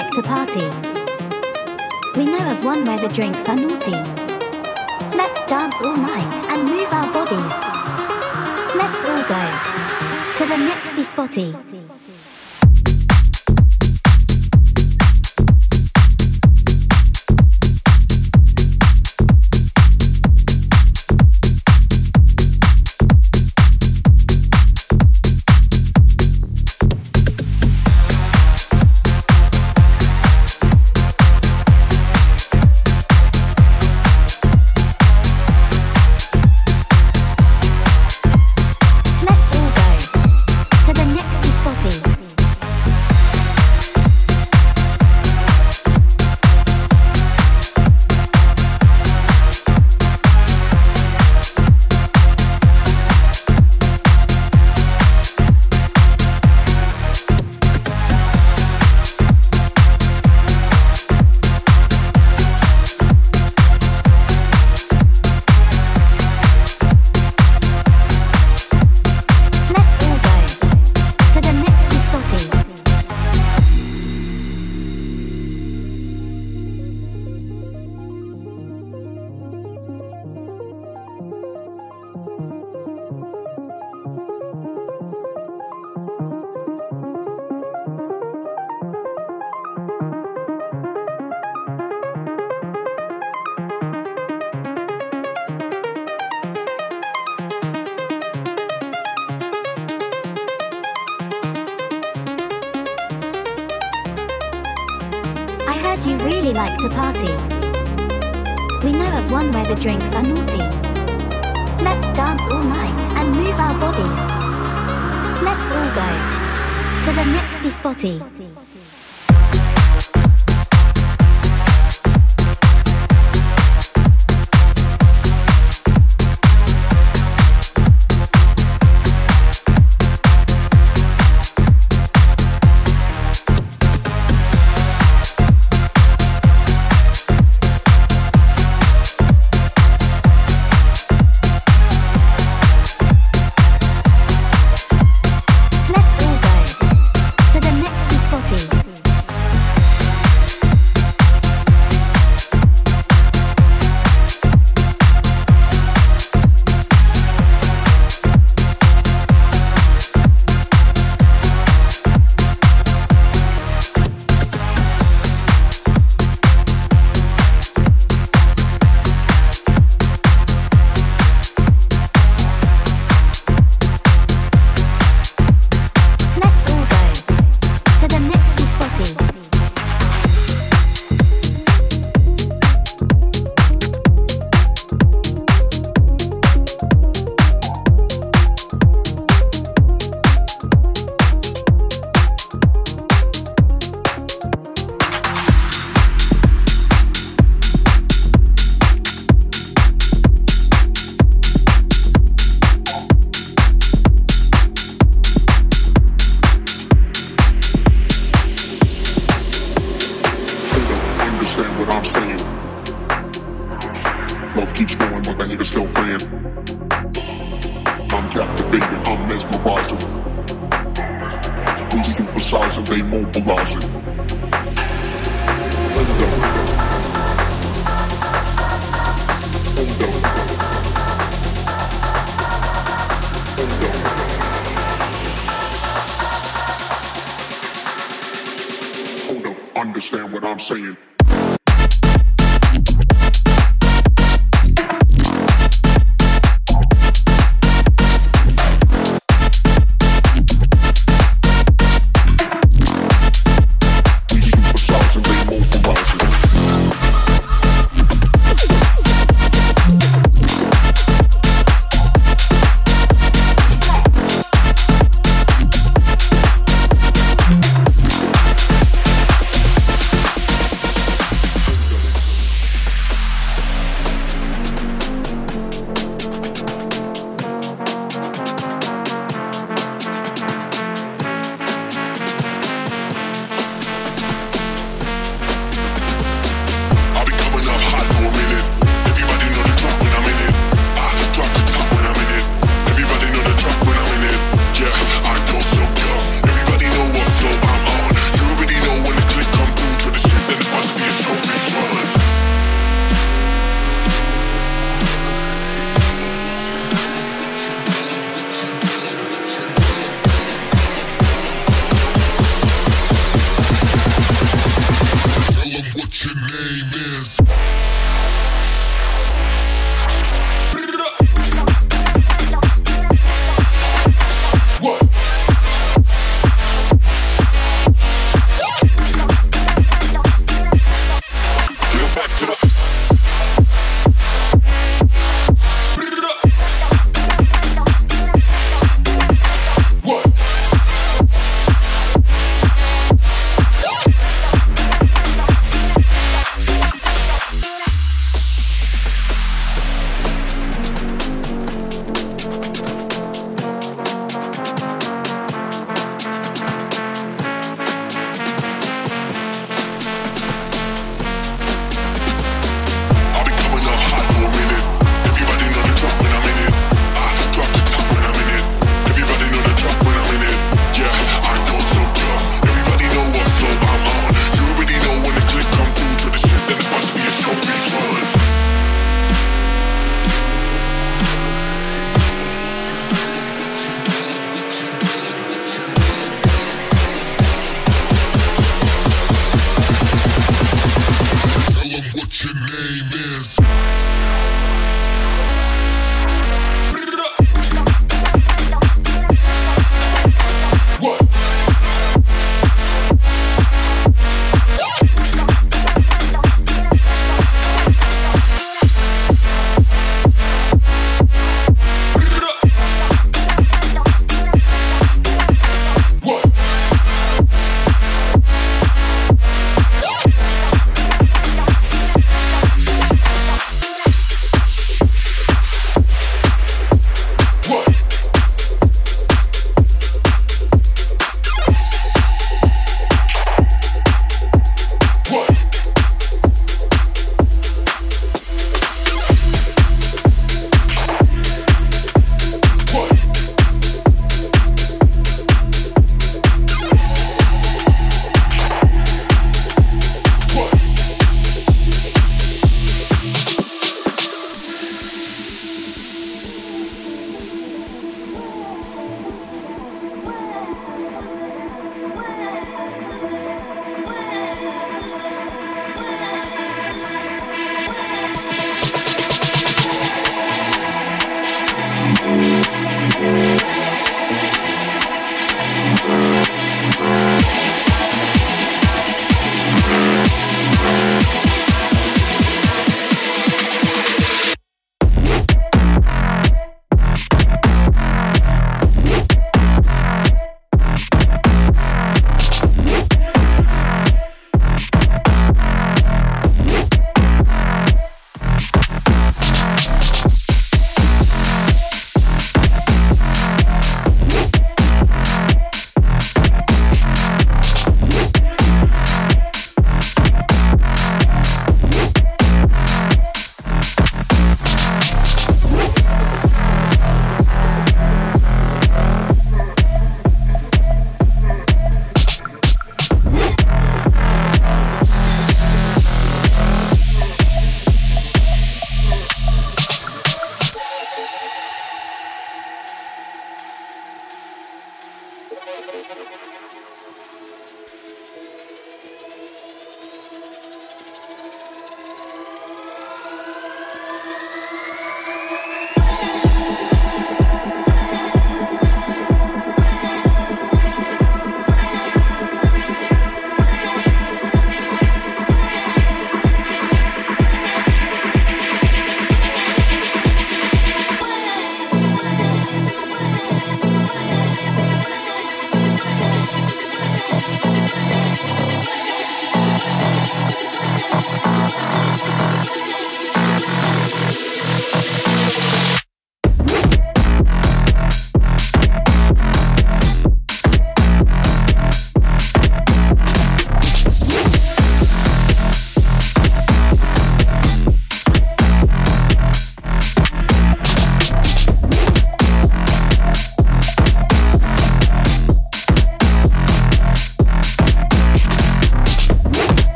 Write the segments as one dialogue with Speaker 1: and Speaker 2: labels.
Speaker 1: like to party. We know of one where the drinks are naughty. Let's dance all night and move our bodies. Let's all go to the nexty spotty.
Speaker 2: like to party. We know of one where the drinks are naughty. Let's dance all night and move our bodies. Let's all go to the nexty spotty.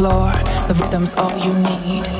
Speaker 3: Floor, the rhythm's all you need.